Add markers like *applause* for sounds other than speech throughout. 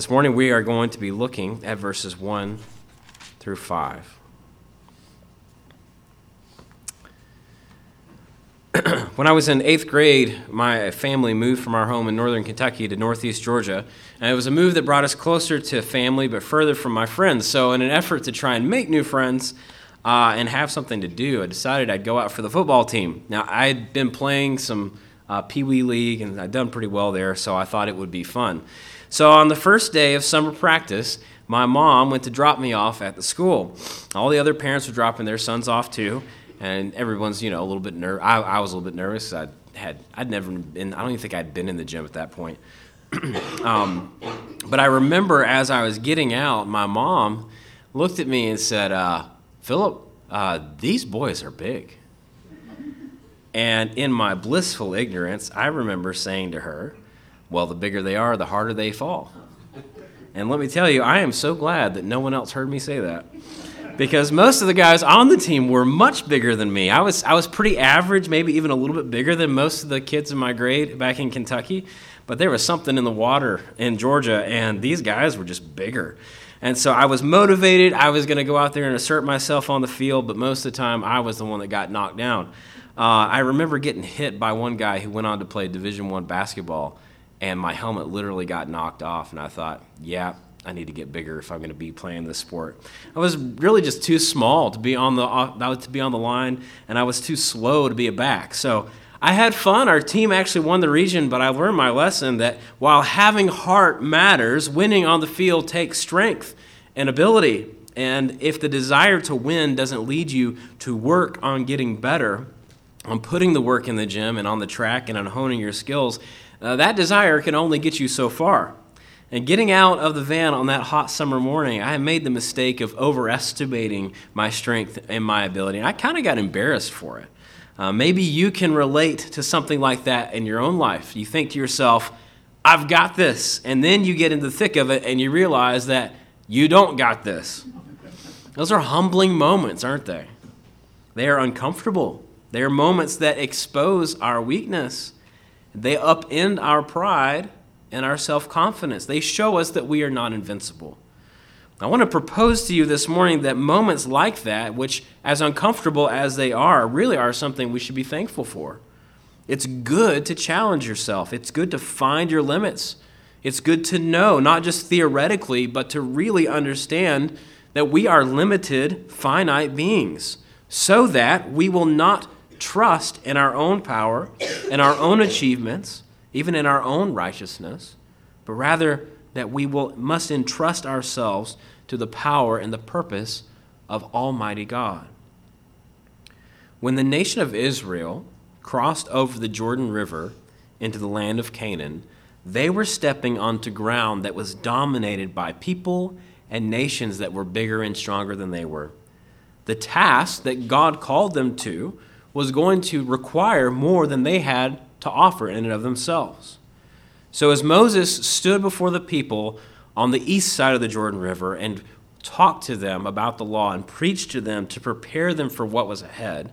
This morning we are going to be looking at verses 1 through 5. *clears throat* when I was in eighth grade, my family moved from our home in northern Kentucky to northeast Georgia. And it was a move that brought us closer to family but further from my friends. So, in an effort to try and make new friends uh, and have something to do, I decided I'd go out for the football team. Now, I'd been playing some uh, Pee Wee League and I'd done pretty well there, so I thought it would be fun. So on the first day of summer practice, my mom went to drop me off at the school. All the other parents were dropping their sons off too, and everyone's you know a little bit nervous. I, I, was a little bit nervous. I had I'd never been. I don't even think I'd been in the gym at that point. *clears throat* um, but I remember as I was getting out, my mom looked at me and said, uh, "Philip, uh, these boys are big." And in my blissful ignorance, I remember saying to her, well, the bigger they are, the harder they fall. And let me tell you, I am so glad that no one else heard me say that. Because most of the guys on the team were much bigger than me. I was, I was pretty average, maybe even a little bit bigger than most of the kids in my grade back in Kentucky. But there was something in the water in Georgia, and these guys were just bigger. And so I was motivated. I was going to go out there and assert myself on the field, but most of the time I was the one that got knocked down. Uh, I remember getting hit by one guy who went on to play Division One basketball and my helmet literally got knocked off and i thought yeah i need to get bigger if i'm going to be playing this sport. I was really just too small to be on the uh, to be on the line and i was too slow to be a back. So i had fun. Our team actually won the region but i learned my lesson that while having heart matters winning on the field takes strength and ability. And if the desire to win doesn't lead you to work on getting better on putting the work in the gym and on the track and on honing your skills uh, that desire can only get you so far. And getting out of the van on that hot summer morning, I made the mistake of overestimating my strength and my ability. And I kind of got embarrassed for it. Uh, maybe you can relate to something like that in your own life. You think to yourself, I've got this. And then you get in the thick of it and you realize that you don't got this. Those are humbling moments, aren't they? They are uncomfortable. They are moments that expose our weakness. They upend our pride and our self confidence. They show us that we are not invincible. I want to propose to you this morning that moments like that, which, as uncomfortable as they are, really are something we should be thankful for. It's good to challenge yourself, it's good to find your limits. It's good to know, not just theoretically, but to really understand that we are limited, finite beings, so that we will not trust in our own power, in our own achievements, even in our own righteousness, but rather that we will, must entrust ourselves to the power and the purpose of Almighty God. When the nation of Israel crossed over the Jordan River into the land of Canaan, they were stepping onto ground that was dominated by people and nations that were bigger and stronger than they were. The task that God called them to was going to require more than they had to offer in and of themselves. So, as Moses stood before the people on the east side of the Jordan River and talked to them about the law and preached to them to prepare them for what was ahead,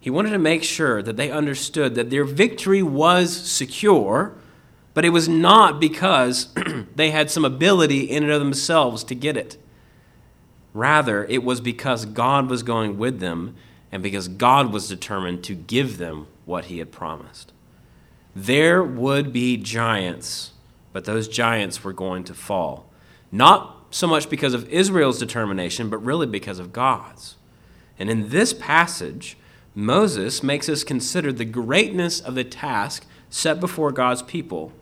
he wanted to make sure that they understood that their victory was secure, but it was not because *clears throat* they had some ability in and of themselves to get it. Rather, it was because God was going with them and because God was determined to give them what he had promised. There would be giants, but those giants were going to fall. Not so much because of Israel's determination, but really because of God's. And in this passage, Moses makes us consider the greatness of the task set before God's people.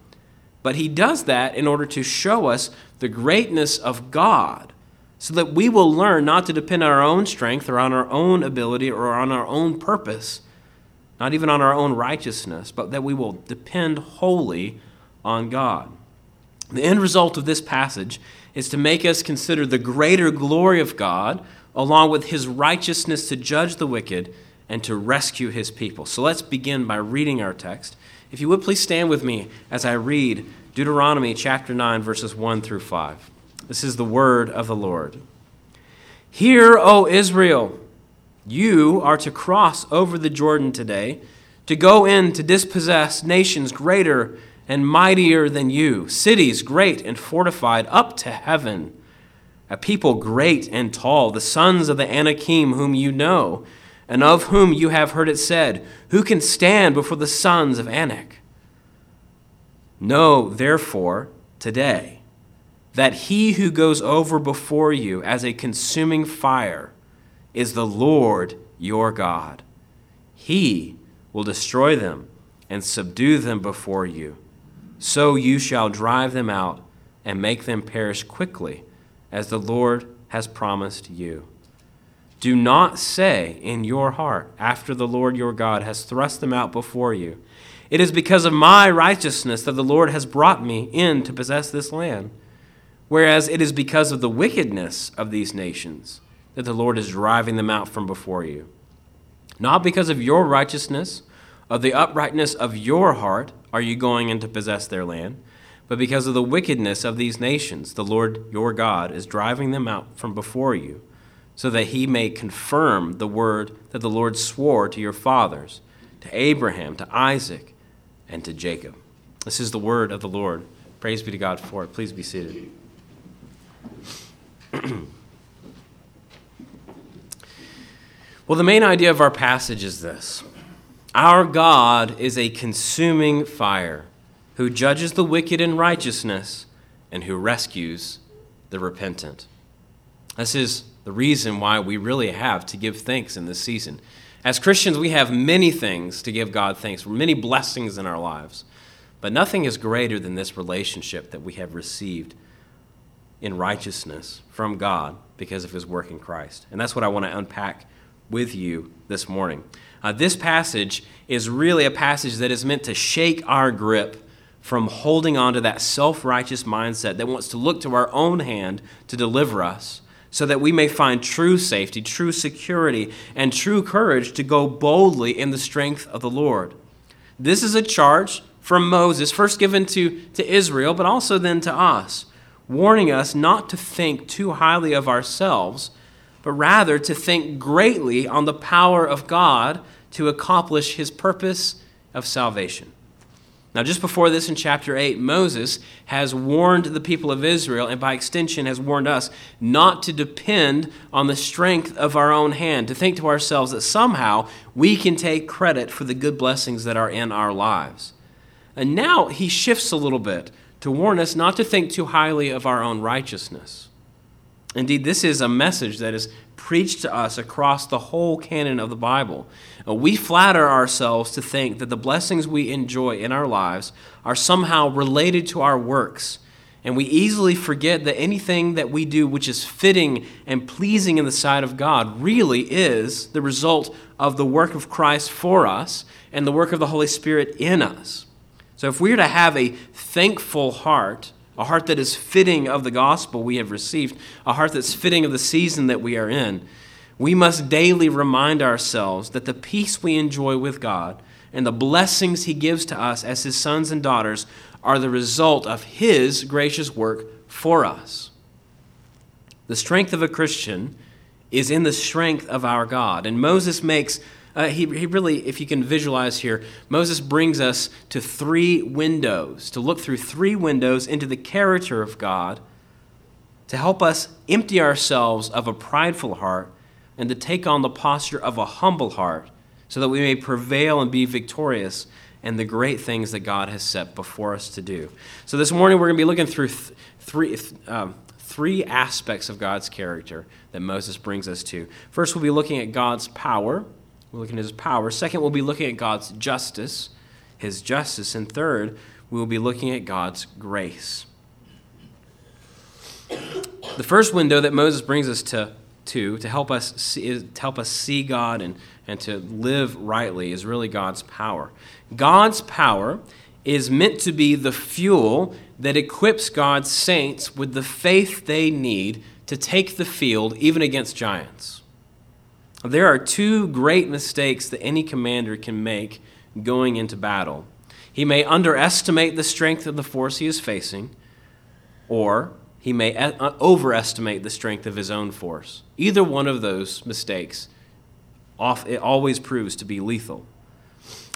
But he does that in order to show us the greatness of God so that we will learn not to depend on our own strength or on our own ability or on our own purpose, not even on our own righteousness, but that we will depend wholly on God. The end result of this passage is to make us consider the greater glory of God along with his righteousness to judge the wicked and to rescue his people. So let's begin by reading our text. If you would please stand with me as I read Deuteronomy chapter 9, verses 1 through 5. This is the word of the Lord. Hear, O Israel, you are to cross over the Jordan today to go in to dispossess nations greater and mightier than you, cities great and fortified up to heaven, a people great and tall, the sons of the Anakim, whom you know, and of whom you have heard it said, Who can stand before the sons of Anak? Know, therefore, today, that he who goes over before you as a consuming fire is the Lord your God. He will destroy them and subdue them before you. So you shall drive them out and make them perish quickly, as the Lord has promised you. Do not say in your heart, after the Lord your God has thrust them out before you, It is because of my righteousness that the Lord has brought me in to possess this land. Whereas it is because of the wickedness of these nations that the Lord is driving them out from before you. Not because of your righteousness, of the uprightness of your heart, are you going in to possess their land, but because of the wickedness of these nations, the Lord your God is driving them out from before you, so that he may confirm the word that the Lord swore to your fathers, to Abraham, to Isaac, and to Jacob. This is the word of the Lord. Praise be to God for it. Please be seated. *clears throat* well, the main idea of our passage is this Our God is a consuming fire who judges the wicked in righteousness and who rescues the repentant. This is the reason why we really have to give thanks in this season. As Christians, we have many things to give God thanks for, many blessings in our lives. But nothing is greater than this relationship that we have received in righteousness from God because of his work in Christ. And that's what I want to unpack with you this morning. Uh, this passage is really a passage that is meant to shake our grip from holding on to that self righteous mindset that wants to look to our own hand to deliver us so that we may find true safety, true security, and true courage to go boldly in the strength of the Lord. This is a charge from Moses, first given to, to Israel, but also then to us, warning us not to think too highly of ourselves, but rather to think greatly on the power of God to accomplish his purpose of salvation. Now, just before this in chapter 8, Moses has warned the people of Israel, and by extension has warned us, not to depend on the strength of our own hand, to think to ourselves that somehow we can take credit for the good blessings that are in our lives. And now he shifts a little bit to warn us not to think too highly of our own righteousness. Indeed, this is a message that is preached to us across the whole canon of the Bible. Uh, we flatter ourselves to think that the blessings we enjoy in our lives are somehow related to our works. And we easily forget that anything that we do which is fitting and pleasing in the sight of God really is the result of the work of Christ for us and the work of the Holy Spirit in us. So if we are to have a thankful heart, a heart that is fitting of the gospel we have received, a heart that's fitting of the season that we are in, we must daily remind ourselves that the peace we enjoy with God and the blessings He gives to us as His sons and daughters are the result of His gracious work for us. The strength of a Christian is in the strength of our God. And Moses makes uh, he, he really, if you can visualize here, Moses brings us to three windows, to look through three windows into the character of God, to help us empty ourselves of a prideful heart and to take on the posture of a humble heart, so that we may prevail and be victorious in the great things that God has set before us to do. So this morning we're going to be looking through th- three. Um, three aspects of God's character that Moses brings us to. First, we'll be looking at God's power. We're looking at his power. Second, we'll be looking at God's justice, his justice. And third, we will be looking at God's grace. The first window that Moses brings us to, to, to help us see, to help us see God and, and to live rightly is really God's power. God's power is meant to be the fuel that equips God's saints with the faith they need to take the field even against giants. There are two great mistakes that any commander can make going into battle. He may underestimate the strength of the force he is facing, or he may uh, overestimate the strength of his own force. Either one of those mistakes it always proves to be lethal.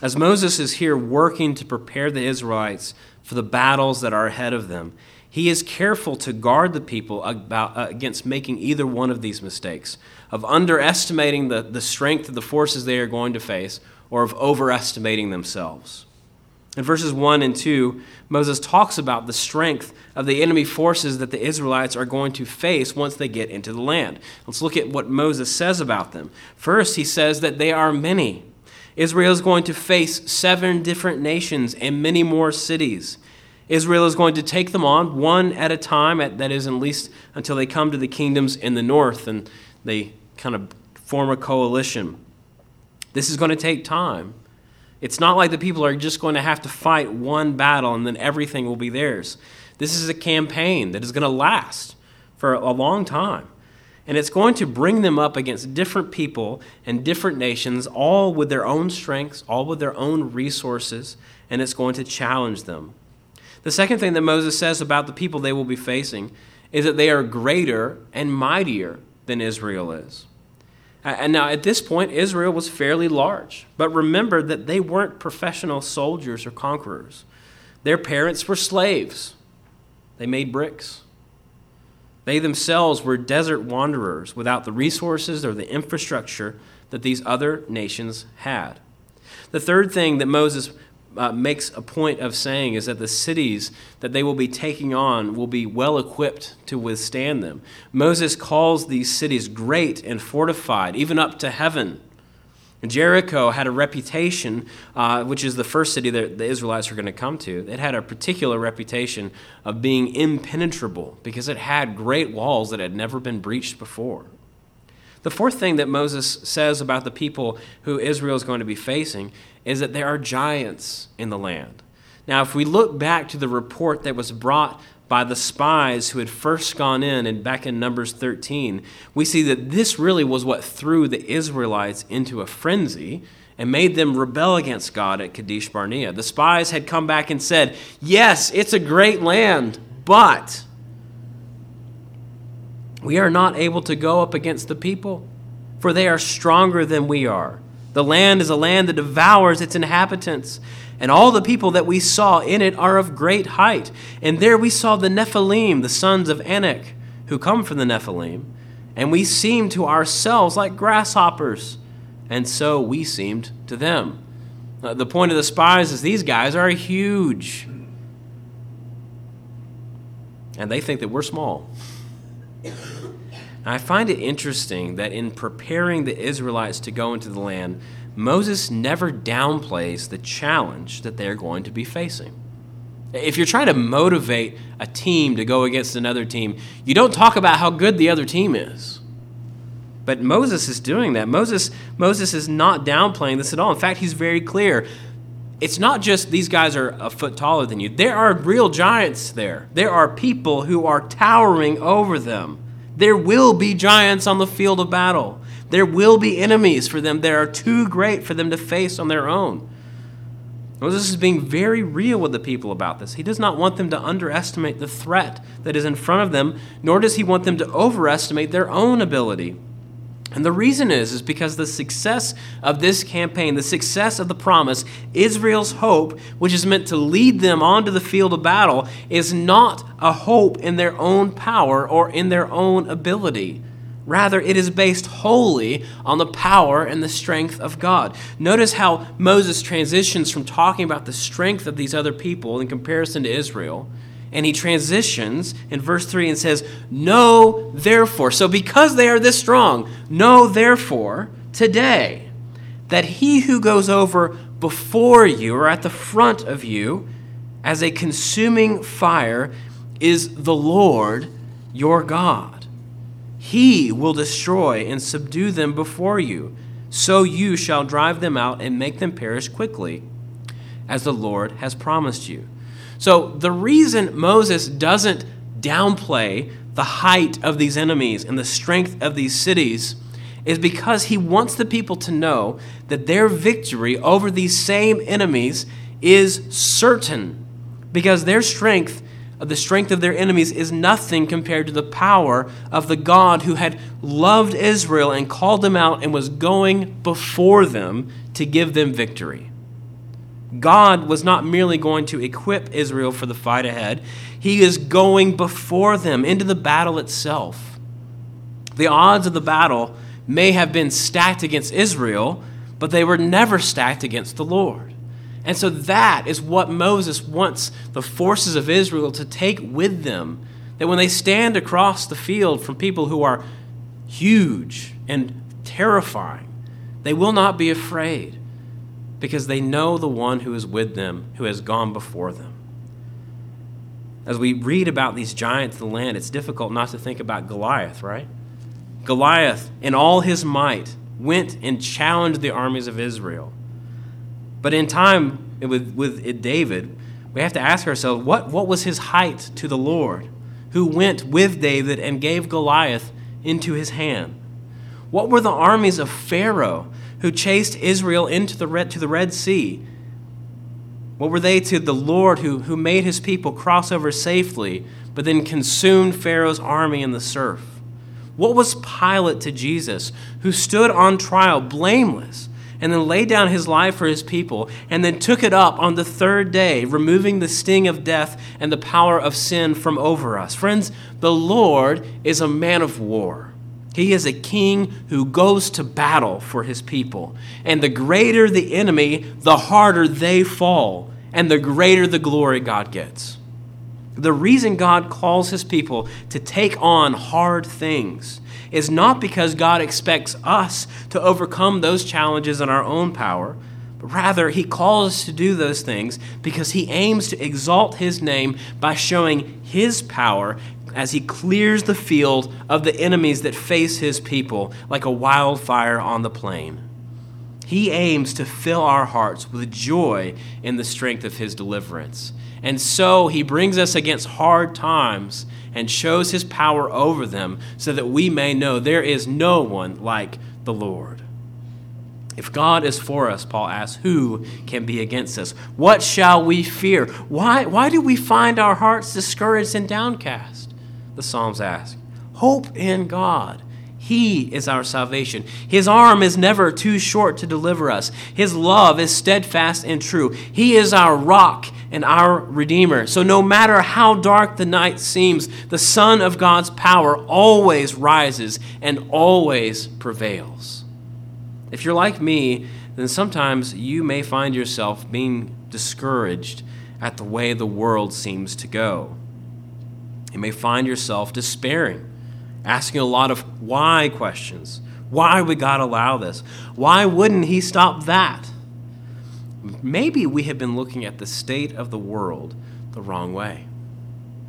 As Moses is here working to prepare the Israelites for the battles that are ahead of them, he is careful to guard the people about, uh, against making either one of these mistakes of underestimating the, the strength of the forces they are going to face or of overestimating themselves. In verses 1 and 2, Moses talks about the strength of the enemy forces that the Israelites are going to face once they get into the land. Let's look at what Moses says about them. First, he says that they are many. Israel is going to face seven different nations and many more cities. Israel is going to take them on one at a time, at, that is, at least until they come to the kingdoms in the north and they kind of form a coalition. This is going to take time. It's not like the people are just going to have to fight one battle and then everything will be theirs. This is a campaign that is going to last for a long time. And it's going to bring them up against different people and different nations, all with their own strengths, all with their own resources, and it's going to challenge them. The second thing that Moses says about the people they will be facing is that they are greater and mightier than Israel is. And now, at this point, Israel was fairly large. But remember that they weren't professional soldiers or conquerors. Their parents were slaves, they made bricks. They themselves were desert wanderers without the resources or the infrastructure that these other nations had. The third thing that Moses uh, makes a point of saying is that the cities that they will be taking on will be well equipped to withstand them. Moses calls these cities great and fortified, even up to heaven. Jericho had a reputation, uh, which is the first city that the Israelites are going to come to. It had a particular reputation of being impenetrable because it had great walls that had never been breached before. The fourth thing that Moses says about the people who Israel is going to be facing is that there are giants in the land. Now, if we look back to the report that was brought by the spies who had first gone in and back in Numbers 13, we see that this really was what threw the Israelites into a frenzy and made them rebel against God at Kadesh Barnea. The spies had come back and said, Yes, it's a great land, but we are not able to go up against the people, for they are stronger than we are. The land is a land that devours its inhabitants, and all the people that we saw in it are of great height. And there we saw the Nephilim, the sons of Anak, who come from the Nephilim, and we seemed to ourselves like grasshoppers, and so we seemed to them. Uh, the point of the spies is these guys are huge, and they think that we're small. I find it interesting that in preparing the Israelites to go into the land, Moses never downplays the challenge that they're going to be facing. If you're trying to motivate a team to go against another team, you don't talk about how good the other team is. But Moses is doing that. Moses, Moses is not downplaying this at all. In fact, he's very clear. It's not just these guys are a foot taller than you. There are real giants there. There are people who are towering over them. There will be giants on the field of battle. There will be enemies for them that are too great for them to face on their own. Moses is being very real with the people about this. He does not want them to underestimate the threat that is in front of them, nor does he want them to overestimate their own ability. And the reason is, is because the success of this campaign, the success of the promise, Israel's hope, which is meant to lead them onto the field of battle, is not a hope in their own power or in their own ability. Rather, it is based wholly on the power and the strength of God. Notice how Moses transitions from talking about the strength of these other people in comparison to Israel and he transitions in verse 3 and says, Know therefore. So, because they are this strong, know therefore today that he who goes over before you or at the front of you as a consuming fire is the Lord your God. He will destroy and subdue them before you. So you shall drive them out and make them perish quickly, as the Lord has promised you. So the reason Moses doesn't downplay the height of these enemies and the strength of these cities is because he wants the people to know that their victory over these same enemies is certain because their strength uh, the strength of their enemies is nothing compared to the power of the God who had loved Israel and called them out and was going before them to give them victory. God was not merely going to equip Israel for the fight ahead, He is going before them into the battle itself. The odds of the battle may have been stacked against Israel, but they were never stacked against the Lord. And so that is what Moses wants the forces of Israel to take with them. That when they stand across the field from people who are huge and terrifying, they will not be afraid because they know the one who is with them, who has gone before them. As we read about these giants of the land, it's difficult not to think about Goliath, right? Goliath, in all his might, went and challenged the armies of Israel. But in time with, with David, we have to ask ourselves what, what was his height to the Lord, who went with David and gave Goliath into his hand? What were the armies of Pharaoh who chased Israel into the Red, to the Red Sea. What were they to the Lord who, who made his people cross over safely, but then consumed Pharaoh's army in the surf? What was Pilate to Jesus, who stood on trial blameless and then laid down his life for his people and then took it up on the third day, removing the sting of death and the power of sin from over us? Friends, the Lord is a man of war. He is a king who goes to battle for his people. And the greater the enemy, the harder they fall, and the greater the glory God gets. The reason God calls his people to take on hard things is not because God expects us to overcome those challenges in our own power, but rather he calls us to do those things because he aims to exalt his name by showing his power as he clears the field of the enemies that face his people like a wildfire on the plain. He aims to fill our hearts with joy in the strength of his deliverance. And so he brings us against hard times and shows his power over them so that we may know there is no one like the Lord. If God is for us, Paul asks, who can be against us? What shall we fear? Why, why do we find our hearts discouraged and downcast? The Psalms ask. Hope in God. He is our salvation. His arm is never too short to deliver us. His love is steadfast and true. He is our rock and our Redeemer. So, no matter how dark the night seems, the sun of God's power always rises and always prevails. If you're like me, then sometimes you may find yourself being discouraged at the way the world seems to go. You may find yourself despairing, asking a lot of why questions. Why would God allow this? Why wouldn't He stop that? Maybe we have been looking at the state of the world the wrong way.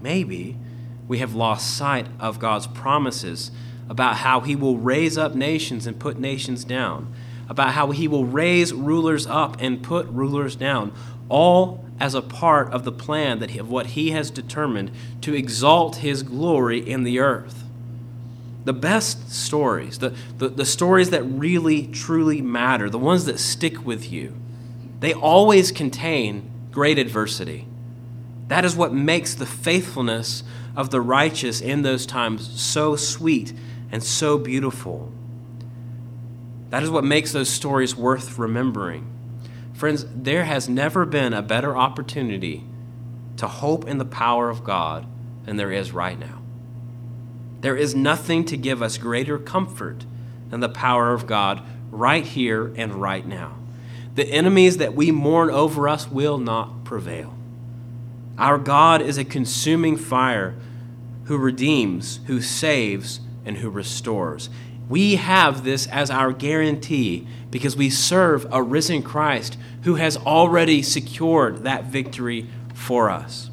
Maybe we have lost sight of God's promises about how He will raise up nations and put nations down, about how He will raise rulers up and put rulers down, all as a part of the plan that of what he has determined to exalt his glory in the earth. The best stories, the, the, the stories that really, truly matter, the ones that stick with you, they always contain great adversity. That is what makes the faithfulness of the righteous in those times so sweet and so beautiful. That is what makes those stories worth remembering. Friends, there has never been a better opportunity to hope in the power of God than there is right now. There is nothing to give us greater comfort than the power of God right here and right now. The enemies that we mourn over us will not prevail. Our God is a consuming fire who redeems, who saves, and who restores. We have this as our guarantee because we serve a risen Christ who has already secured that victory for us.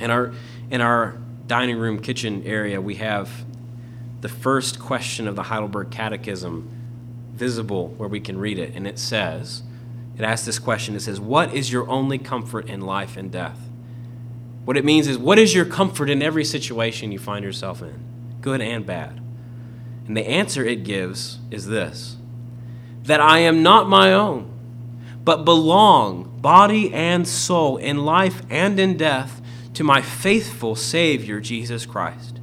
In our, in our dining room kitchen area, we have the first question of the Heidelberg Catechism visible where we can read it. And it says, it asks this question it says, What is your only comfort in life and death? What it means is, what is your comfort in every situation you find yourself in, good and bad? And the answer it gives is this that I am not my own, but belong, body and soul, in life and in death, to my faithful Savior, Jesus Christ.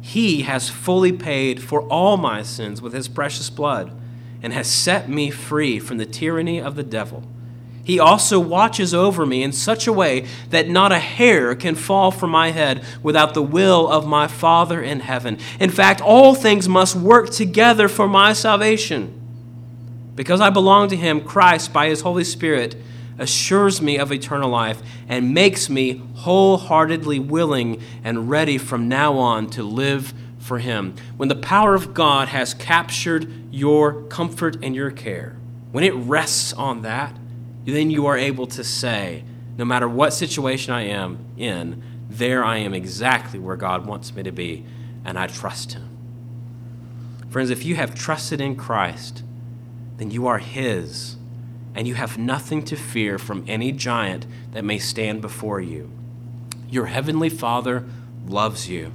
He has fully paid for all my sins with his precious blood and has set me free from the tyranny of the devil. He also watches over me in such a way that not a hair can fall from my head without the will of my Father in heaven. In fact, all things must work together for my salvation. Because I belong to Him, Christ, by His Holy Spirit, assures me of eternal life and makes me wholeheartedly willing and ready from now on to live for Him. When the power of God has captured your comfort and your care, when it rests on that, then you are able to say, no matter what situation I am in, there I am exactly where God wants me to be, and I trust Him. Friends, if you have trusted in Christ, then you are His, and you have nothing to fear from any giant that may stand before you. Your Heavenly Father loves you.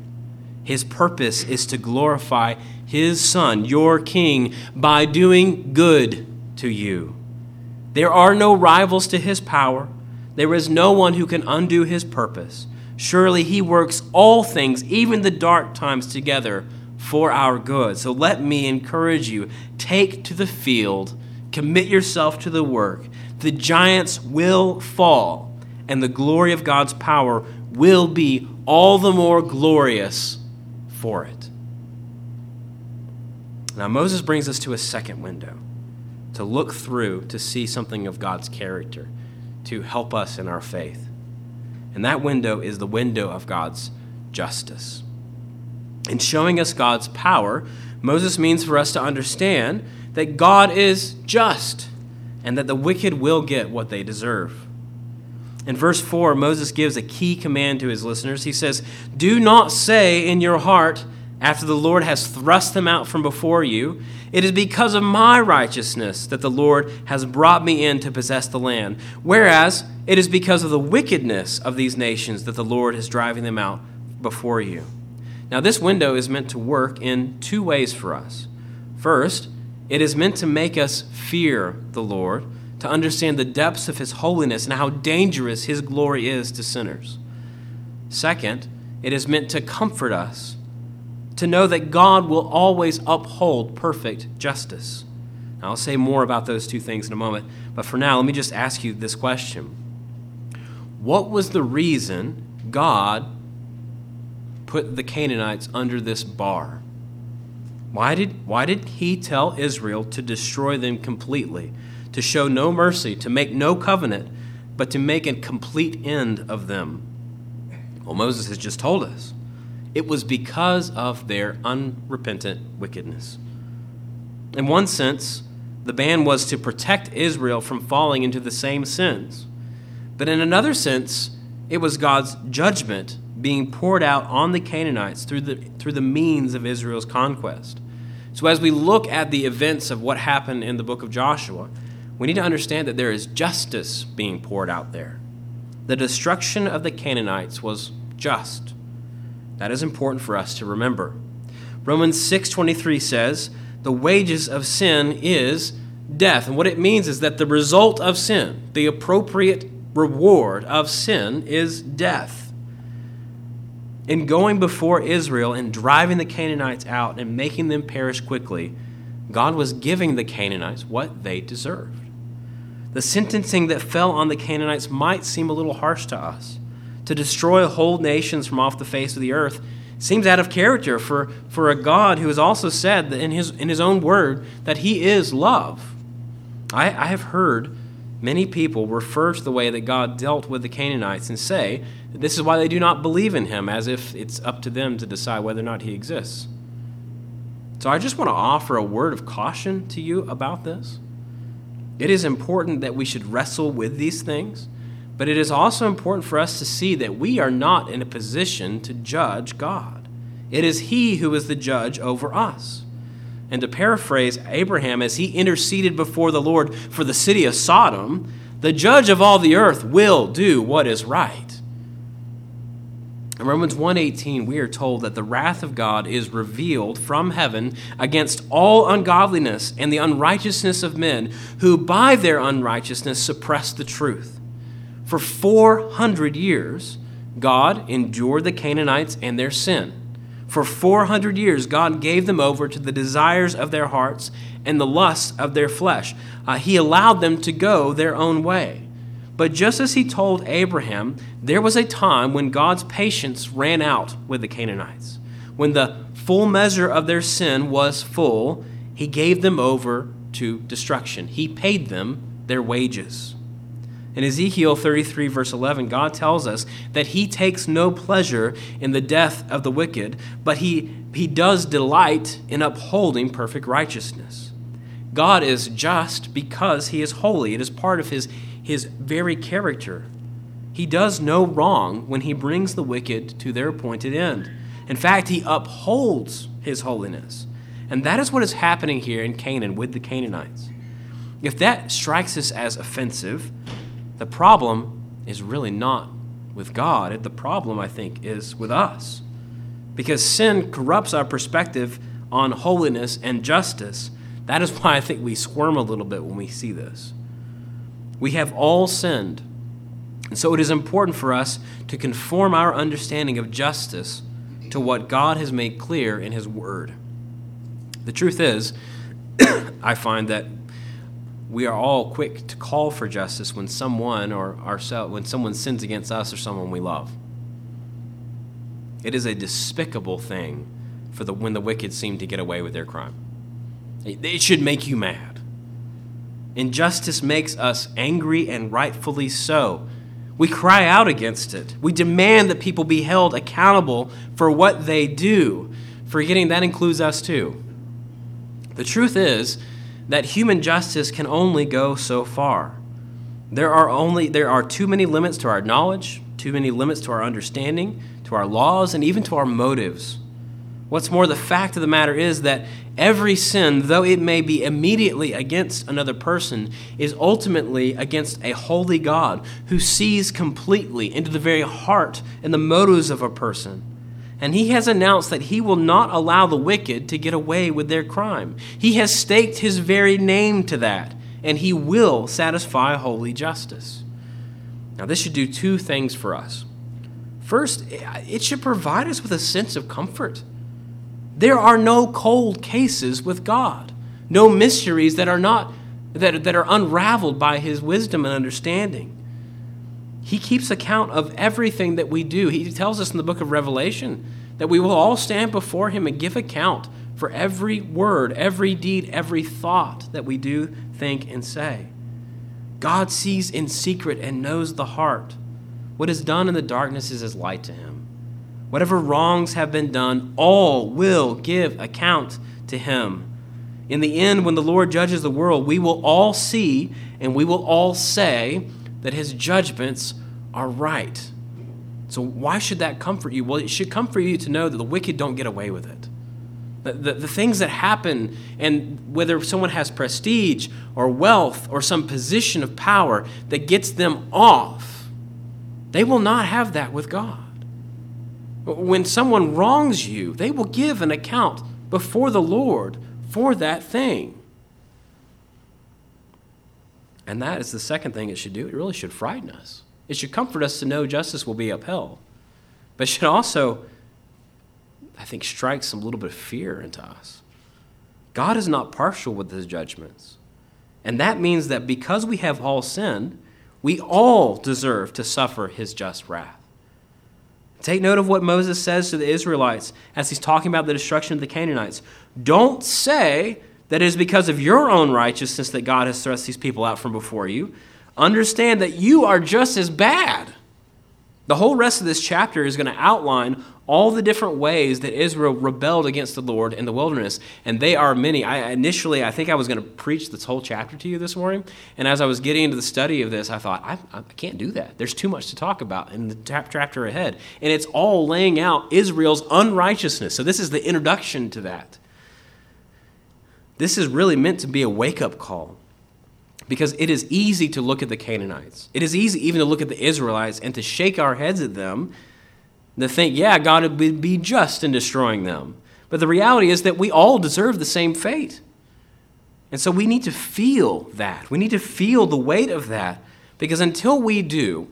His purpose is to glorify His Son, your King, by doing good to you. There are no rivals to his power. There is no one who can undo his purpose. Surely he works all things, even the dark times, together for our good. So let me encourage you take to the field, commit yourself to the work. The giants will fall, and the glory of God's power will be all the more glorious for it. Now, Moses brings us to a second window to look through to see something of God's character to help us in our faith. And that window is the window of God's justice. In showing us God's power, Moses means for us to understand that God is just and that the wicked will get what they deserve. In verse 4, Moses gives a key command to his listeners. He says, Do not say in your heart, after the Lord has thrust them out from before you, it is because of my righteousness that the Lord has brought me in to possess the land. Whereas it is because of the wickedness of these nations that the Lord is driving them out before you. Now, this window is meant to work in two ways for us. First, it is meant to make us fear the Lord, to understand the depths of his holiness and how dangerous his glory is to sinners. Second, it is meant to comfort us to know that God will always uphold perfect justice. Now, I'll say more about those two things in a moment, but for now, let me just ask you this question What was the reason God put the Canaanites under this bar? Why did, why did he tell Israel to destroy them completely, to show no mercy, to make no covenant, but to make a complete end of them? Well, Moses has just told us. It was because of their unrepentant wickedness. In one sense, the ban was to protect Israel from falling into the same sins. But in another sense, it was God's judgment being poured out on the Canaanites through the, through the means of Israel's conquest. So, as we look at the events of what happened in the book of Joshua, we need to understand that there is justice being poured out there. The destruction of the Canaanites was just. That is important for us to remember. Romans 6:23 says, "The wages of sin is death." And what it means is that the result of sin, the appropriate reward of sin is death. In going before Israel and driving the Canaanites out and making them perish quickly, God was giving the Canaanites what they deserved. The sentencing that fell on the Canaanites might seem a little harsh to us to destroy whole nations from off the face of the earth seems out of character for, for a God who has also said in his, in his own word that he is love. I, I have heard many people refer to the way that God dealt with the Canaanites and say that this is why they do not believe in him, as if it's up to them to decide whether or not he exists. So I just want to offer a word of caution to you about this. It is important that we should wrestle with these things but it is also important for us to see that we are not in a position to judge God. It is He who is the judge over us. And to paraphrase Abraham, as he interceded before the Lord for the city of Sodom, the judge of all the earth will do what is right. In Romans 1:18 we are told that the wrath of God is revealed from heaven against all ungodliness and the unrighteousness of men who by their unrighteousness suppress the truth. For 400 years, God endured the Canaanites and their sin. For 400 years, God gave them over to the desires of their hearts and the lusts of their flesh. Uh, he allowed them to go their own way. But just as he told Abraham, there was a time when God's patience ran out with the Canaanites. When the full measure of their sin was full, he gave them over to destruction. He paid them their wages. In Ezekiel 33, verse 11, God tells us that He takes no pleasure in the death of the wicked, but He, he does delight in upholding perfect righteousness. God is just because He is holy, it is part of His, his very character. He does no wrong when He brings the wicked to their appointed end. In fact, He upholds His holiness. And that is what is happening here in Canaan with the Canaanites. If that strikes us as offensive, the problem is really not with God. The problem, I think, is with us. Because sin corrupts our perspective on holiness and justice. That is *laughs* why I think we squirm a little bit when we see this. We have all sinned. And so it is important for us to conform our understanding of justice to what God has made clear in His Word. The truth is, *coughs* I find that we are all quick to call for justice when someone or ourselves when someone sins against us or someone we love. It is a despicable thing for the when the wicked seem to get away with their crime. It, it should make you mad. Injustice makes us angry and rightfully so. We cry out against it. We demand that people be held accountable for what they do, forgetting that includes us too. The truth is, that human justice can only go so far. There are only there are too many limits to our knowledge, too many limits to our understanding, to our laws, and even to our motives. What's more, the fact of the matter is that every sin, though it may be immediately against another person, is ultimately against a holy God who sees completely into the very heart and the motives of a person and he has announced that he will not allow the wicked to get away with their crime. He has staked his very name to that, and he will satisfy holy justice. Now, this should do two things for us. First, it should provide us with a sense of comfort. There are no cold cases with God, no mysteries that are not that, that are unraveled by his wisdom and understanding. He keeps account of everything that we do. He tells us in the book of Revelation that we will all stand before Him and give account for every word, every deed, every thought that we do, think, and say. God sees in secret and knows the heart. What is done in the darkness is as light to Him. Whatever wrongs have been done, all will give account to Him. In the end, when the Lord judges the world, we will all see and we will all say, that his judgments are right. So, why should that comfort you? Well, it should comfort you to know that the wicked don't get away with it. The, the, the, things that happen, and whether someone has prestige or wealth or some position of power that gets them off, they will not have that with God. When someone wrongs you, they will give an account before the Lord for that thing. And that is the second thing it should do. It really should frighten us. It should comfort us to know justice will be upheld. But it should also, I think, strike some little bit of fear into us. God is not partial with his judgments. And that means that because we have all sinned, we all deserve to suffer his just wrath. Take note of what Moses says to the Israelites as he's talking about the destruction of the Canaanites. Don't say that it is because of your own righteousness that God has thrust these people out from before you. Understand that you are just as bad. The whole rest of this chapter is going to outline all the different ways that Israel rebelled against the Lord in the wilderness, and they are many. I initially, I think I was going to preach this whole chapter to you this morning, and as I was getting into the study of this, I thought I, I can't do that. There's too much to talk about in the chapter ahead, and it's all laying out Israel's unrighteousness. So this is the introduction to that. This is really meant to be a wake up call because it is easy to look at the Canaanites. It is easy even to look at the Israelites and to shake our heads at them, to think, yeah, God would be just in destroying them. But the reality is that we all deserve the same fate. And so we need to feel that. We need to feel the weight of that because until we do,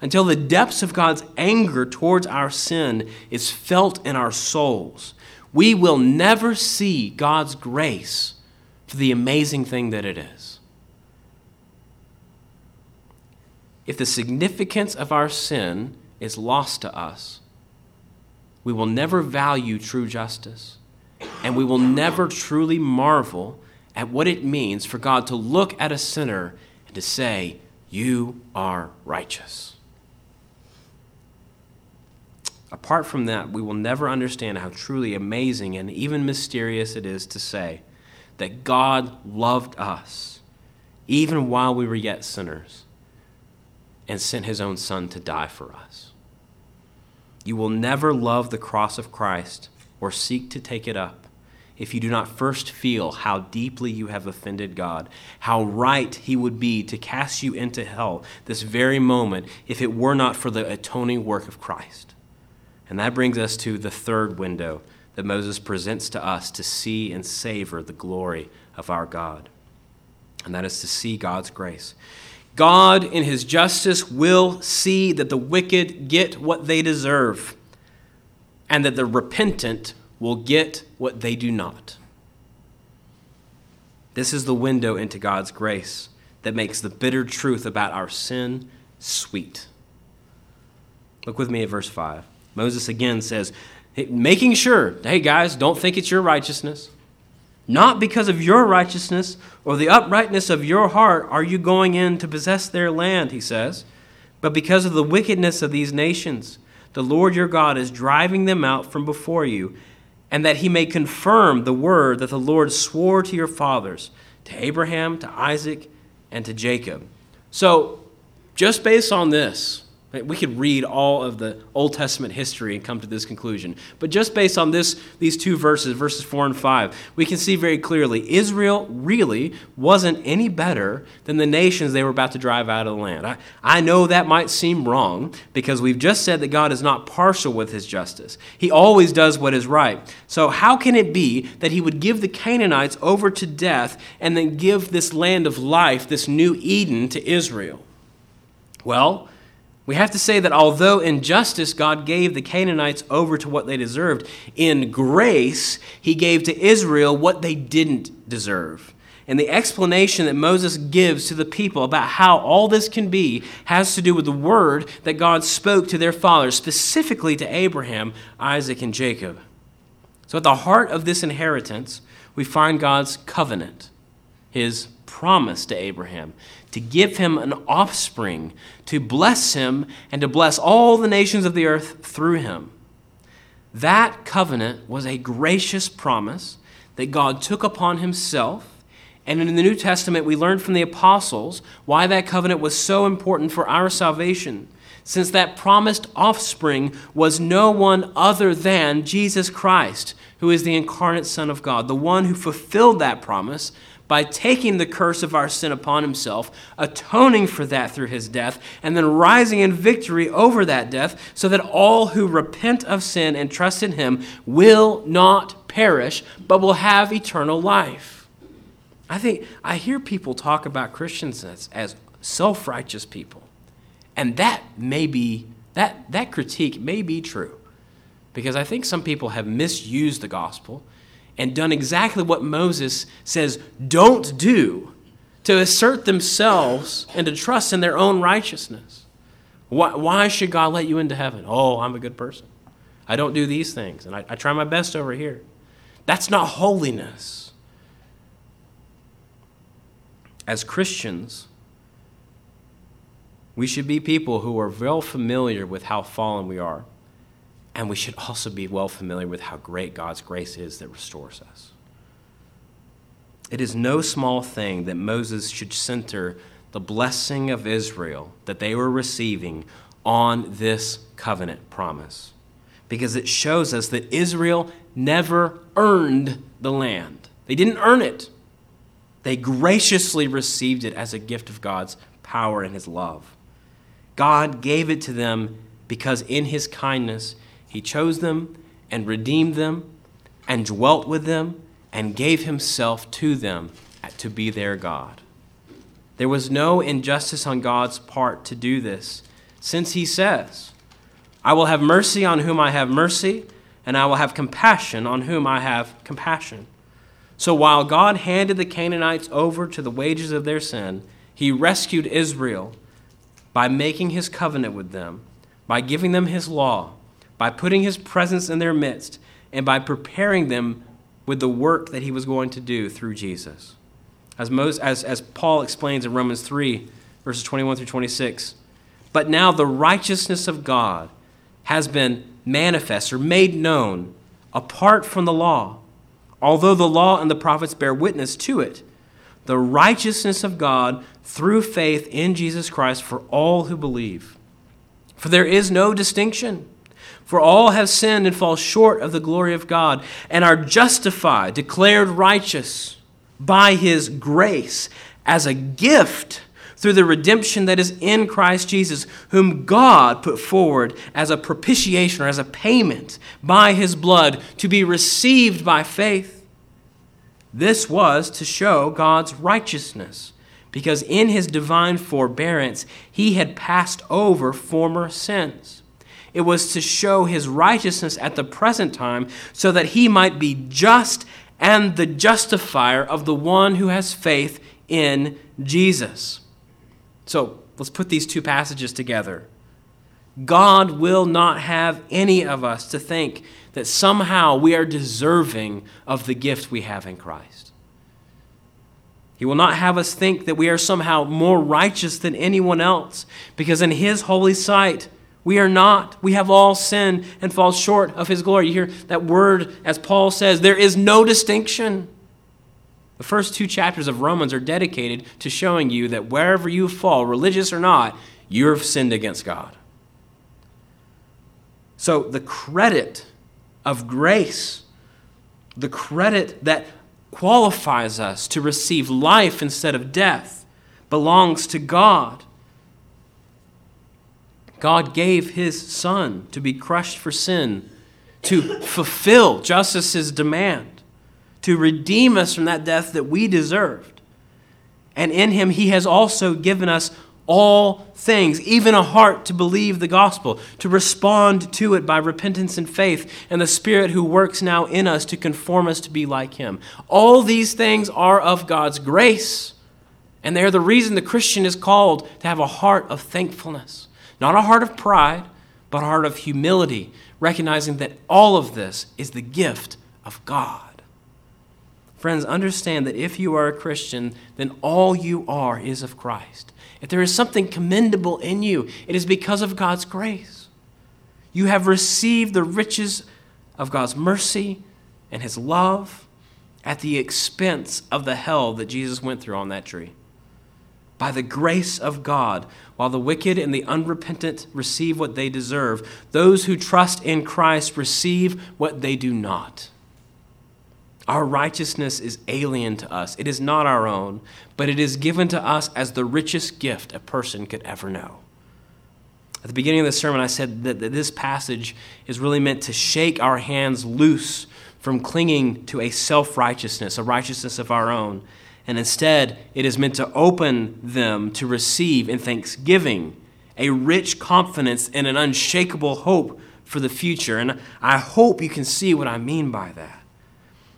until the depths of God's anger towards our sin is felt in our souls, we will never see God's grace for the amazing thing that it is. If the significance of our sin is lost to us, we will never value true justice, and we will never truly marvel at what it means for God to look at a sinner and to say, You are righteous. Apart from that, we will never understand how truly amazing and even mysterious it is to say that God loved us even while we were yet sinners and sent his own Son to die for us. You will never love the cross of Christ or seek to take it up if you do not first feel how deeply you have offended God, how right He would be to cast you into hell this very moment if it were not for the atoning work of Christ. And that brings us to the third window that Moses presents to us to see and savor the glory of our God. And that is to see God's grace. God, in his justice, will see that the wicked get what they deserve and that the repentant will get what they do not. This is the window into God's grace that makes the bitter truth about our sin sweet. Look with me at verse 5. Moses again says, making sure, hey guys, don't think it's your righteousness. Not because of your righteousness or the uprightness of your heart are you going in to possess their land, he says, but because of the wickedness of these nations. The Lord your God is driving them out from before you, and that he may confirm the word that the Lord swore to your fathers, to Abraham, to Isaac, and to Jacob. So, just based on this, we could read all of the Old Testament history and come to this conclusion. But just based on this, these two verses, verses 4 and 5, we can see very clearly Israel really wasn't any better than the nations they were about to drive out of the land. I, I know that might seem wrong because we've just said that God is not partial with his justice, he always does what is right. So, how can it be that he would give the Canaanites over to death and then give this land of life, this new Eden, to Israel? Well, we have to say that although in justice God gave the Canaanites over to what they deserved, in grace he gave to Israel what they didn't deserve. And the explanation that Moses gives to the people about how all this can be has to do with the word that God spoke to their fathers, specifically to Abraham, Isaac, and Jacob. So, at the heart of this inheritance, we find God's covenant, his promise to Abraham to give him an offspring, to bless him, and to bless all the nations of the earth through him. That covenant was a gracious promise that God took upon himself. And in the New Testament, we learned from the apostles why that covenant was so important for our salvation, since that promised offspring was no one other than Jesus Christ, who is the incarnate Son of God, the one who fulfilled that promise by taking the curse of our sin upon himself, atoning for that through his death, and then rising in victory over that death, so that all who repent of sin and trust in him will not perish, but will have eternal life. I think I hear people talk about Christians as, as self righteous people. And that may be, that, that critique may be true. Because I think some people have misused the gospel and done exactly what Moses says don't do to assert themselves and to trust in their own righteousness. Why, why should God let you into heaven? Oh, I'm a good person. I don't do these things, and I, I try my best over here. That's not holiness. As Christians, we should be people who are well familiar with how fallen we are. And we should also be well familiar with how great God's grace is that restores us. It is no small thing that Moses should center the blessing of Israel that they were receiving on this covenant promise because it shows us that Israel never earned the land. They didn't earn it, they graciously received it as a gift of God's power and His love. God gave it to them because in His kindness, he chose them and redeemed them and dwelt with them and gave himself to them to be their God. There was no injustice on God's part to do this, since he says, I will have mercy on whom I have mercy, and I will have compassion on whom I have compassion. So while God handed the Canaanites over to the wages of their sin, he rescued Israel by making his covenant with them, by giving them his law, by putting his presence in their midst, and by preparing them with the work that he was going to do through Jesus. As, most, as, as Paul explains in Romans 3, verses 21 through 26, but now the righteousness of God has been manifest or made known apart from the law, although the law and the prophets bear witness to it. The righteousness of God through faith in Jesus Christ for all who believe. For there is no distinction. For all have sinned and fall short of the glory of God, and are justified, declared righteous by his grace as a gift through the redemption that is in Christ Jesus, whom God put forward as a propitiation or as a payment by his blood to be received by faith. This was to show God's righteousness, because in his divine forbearance he had passed over former sins. It was to show his righteousness at the present time, so that he might be just and the justifier of the one who has faith in Jesus. So let's put these two passages together. God will not have any of us to think that somehow we are deserving of the gift we have in Christ. He will not have us think that we are somehow more righteous than anyone else, because in His holy sight, we are not. We have all sinned and fall short of His glory. You hear that word, as Paul says, there is no distinction. The first two chapters of Romans are dedicated to showing you that wherever you fall, religious or not, you've sinned against God. So the credit of grace, the credit that qualifies us to receive life instead of death, belongs to God. God gave his son to be crushed for sin, to fulfill justice's demand to redeem us from that death that we deserved. And in him, he has also given us all things, even a heart to believe the gospel, to respond to it by repentance and faith, and the Spirit who works now in us to conform us to be like him. All these things are of God's grace, and they are the reason the Christian is called to have a heart of thankfulness. Not a heart of pride, but a heart of humility, recognizing that all of this is the gift of God. Friends, understand that if you are a Christian, then all you are is of Christ. If there is something commendable in you, it is because of God's grace. You have received the riches of God's mercy and His love at the expense of the hell that Jesus went through on that tree. By the grace of God, while the wicked and the unrepentant receive what they deserve, those who trust in Christ receive what they do not. Our righteousness is alien to us. It is not our own, but it is given to us as the richest gift a person could ever know. At the beginning of the sermon, I said that, this passage is really meant to shake our hands loose from clinging to a self righteousness, a righteousness of our own. And instead, it is meant to open them to receive in thanksgiving a rich confidence and an unshakable hope for the future. And I hope you can see what I mean by that.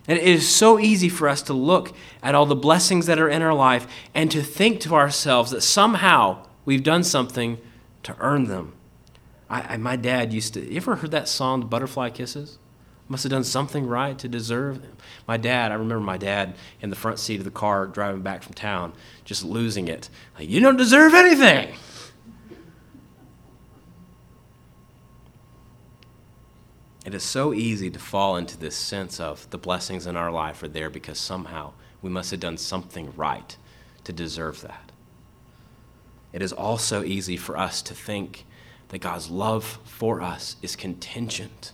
And it is so easy for us to look at all the blessings that are in our life and to think to ourselves that somehow we've done something to earn them. I, I, my dad used to, you ever heard that song, Butterfly Kisses? Must have done something right to deserve them. My dad, I remember my dad in the front seat of the car driving back from town, just losing it. Like, you don't deserve anything. It is so easy to fall into this sense of the blessings in our life are there because somehow we must have done something right to deserve that. It is also easy for us to think that God's love for us is contingent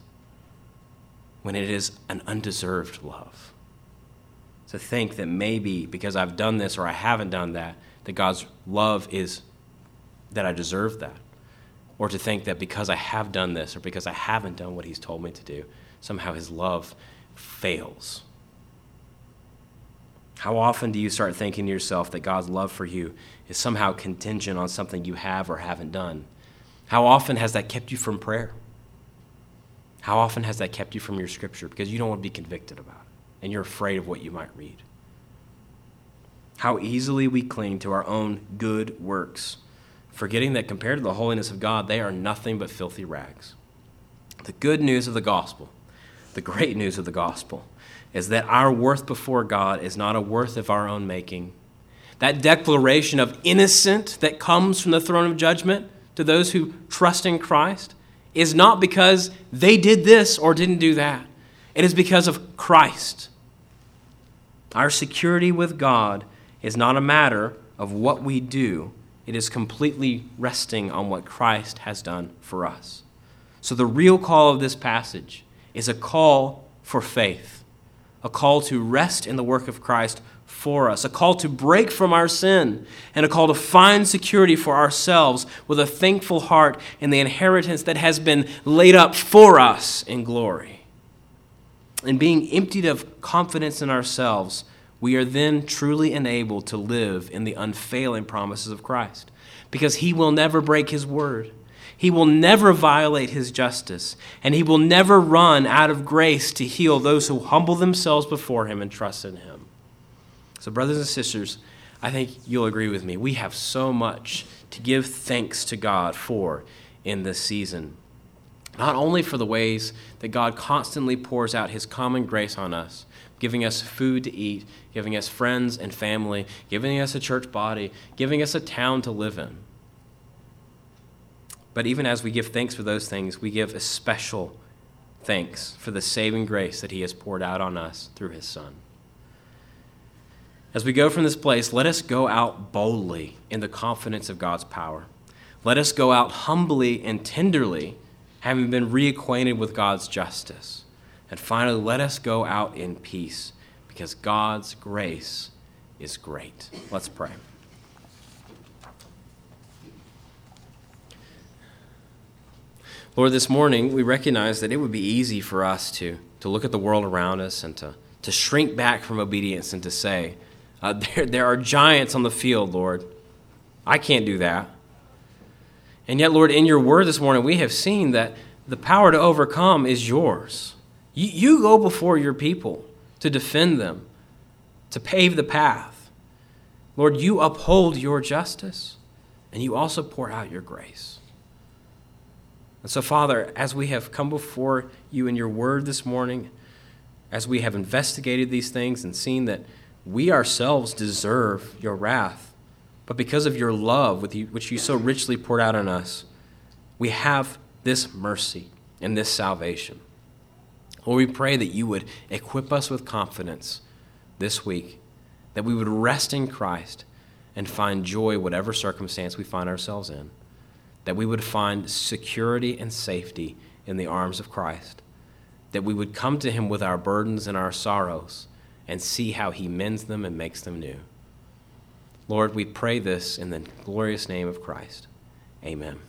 when it is an undeserved love. To think that maybe because I've done this or I haven't done that, that God's love is that I deserve that or to think that because I have done this or because I haven't done what he's told me to do, somehow his love fails. How often do you start thinking to yourself that God's love for you is somehow contingent on something you have or haven't done? How often has that kept you from prayer? How often has that kept you from your scripture because you don't want to be convicted about it and you're afraid of what you might read? How easily we cling to our own good works, forgetting that compared to the holiness of God, they are nothing but filthy rags. The good news of the gospel, the great news of the gospel, is that our worth before God is not a worth of our own making. That declaration of innocent that comes from the throne of judgment to those who trust in Christ is not because they did this or didn't do that. It is because of Christ. Our security with God is not a matter of what we do, it is completely resting on what Christ has done for us. So, the real call of this passage is a call for faith, a call to rest in the work of Christ for us, a call to break from our sin, and a call to find security for ourselves with a thankful heart in the inheritance that has been laid up for us in glory. And being emptied of confidence in ourselves, we are then truly enabled to live in the unfailing promises of Christ because he will never break his word. He will never violate his justice, and he will never run out of grace to heal those who humble themselves before him and trust in him. So, brothers and sisters, I think you'll agree with me. We have so much to give thanks to God for in this season. Not only for the ways that God constantly pours out his common grace on us, giving us food to eat, giving us friends and family, giving us a church body, giving us a town to live in. But even as we give thanks for those things, we give especial thanks for the saving grace that he has poured out on us through his Son. As we go from this place, let us go out boldly in the confidence of God's power. Let us go out humbly and tenderly, having been reacquainted with God's justice. And finally, let us go out in peace, because God's grace is great. Let's pray. Lord, this morning we recognize that it would be easy for us to, to look at the world around us and to, to shrink back from obedience and to say, uh, *laughs* there, there are giants on the field, Lord. I can't do that. And yet, Lord, in your word this morning, we have seen that the power to overcome is yours. You, you go before your people to defend them, to pave the path. Lord, you uphold your justice, and you also pour out your grace. And so, Father, as we have come before you in your word this morning, as we have investigated these things and seen that we ourselves deserve your wrath, but because of your love, which you so richly poured out on us, we have this mercy and this salvation. Lord, we pray that you would equip us with confidence this week, that we would rest in Christ and find joy, whatever circumstance we find ourselves in, that we would find security and safety in the arms of Christ, that we would come to him with our burdens and our sorrows and see how he mends them and makes them new. Lord, we pray this in the glorious name of Christ. Amen.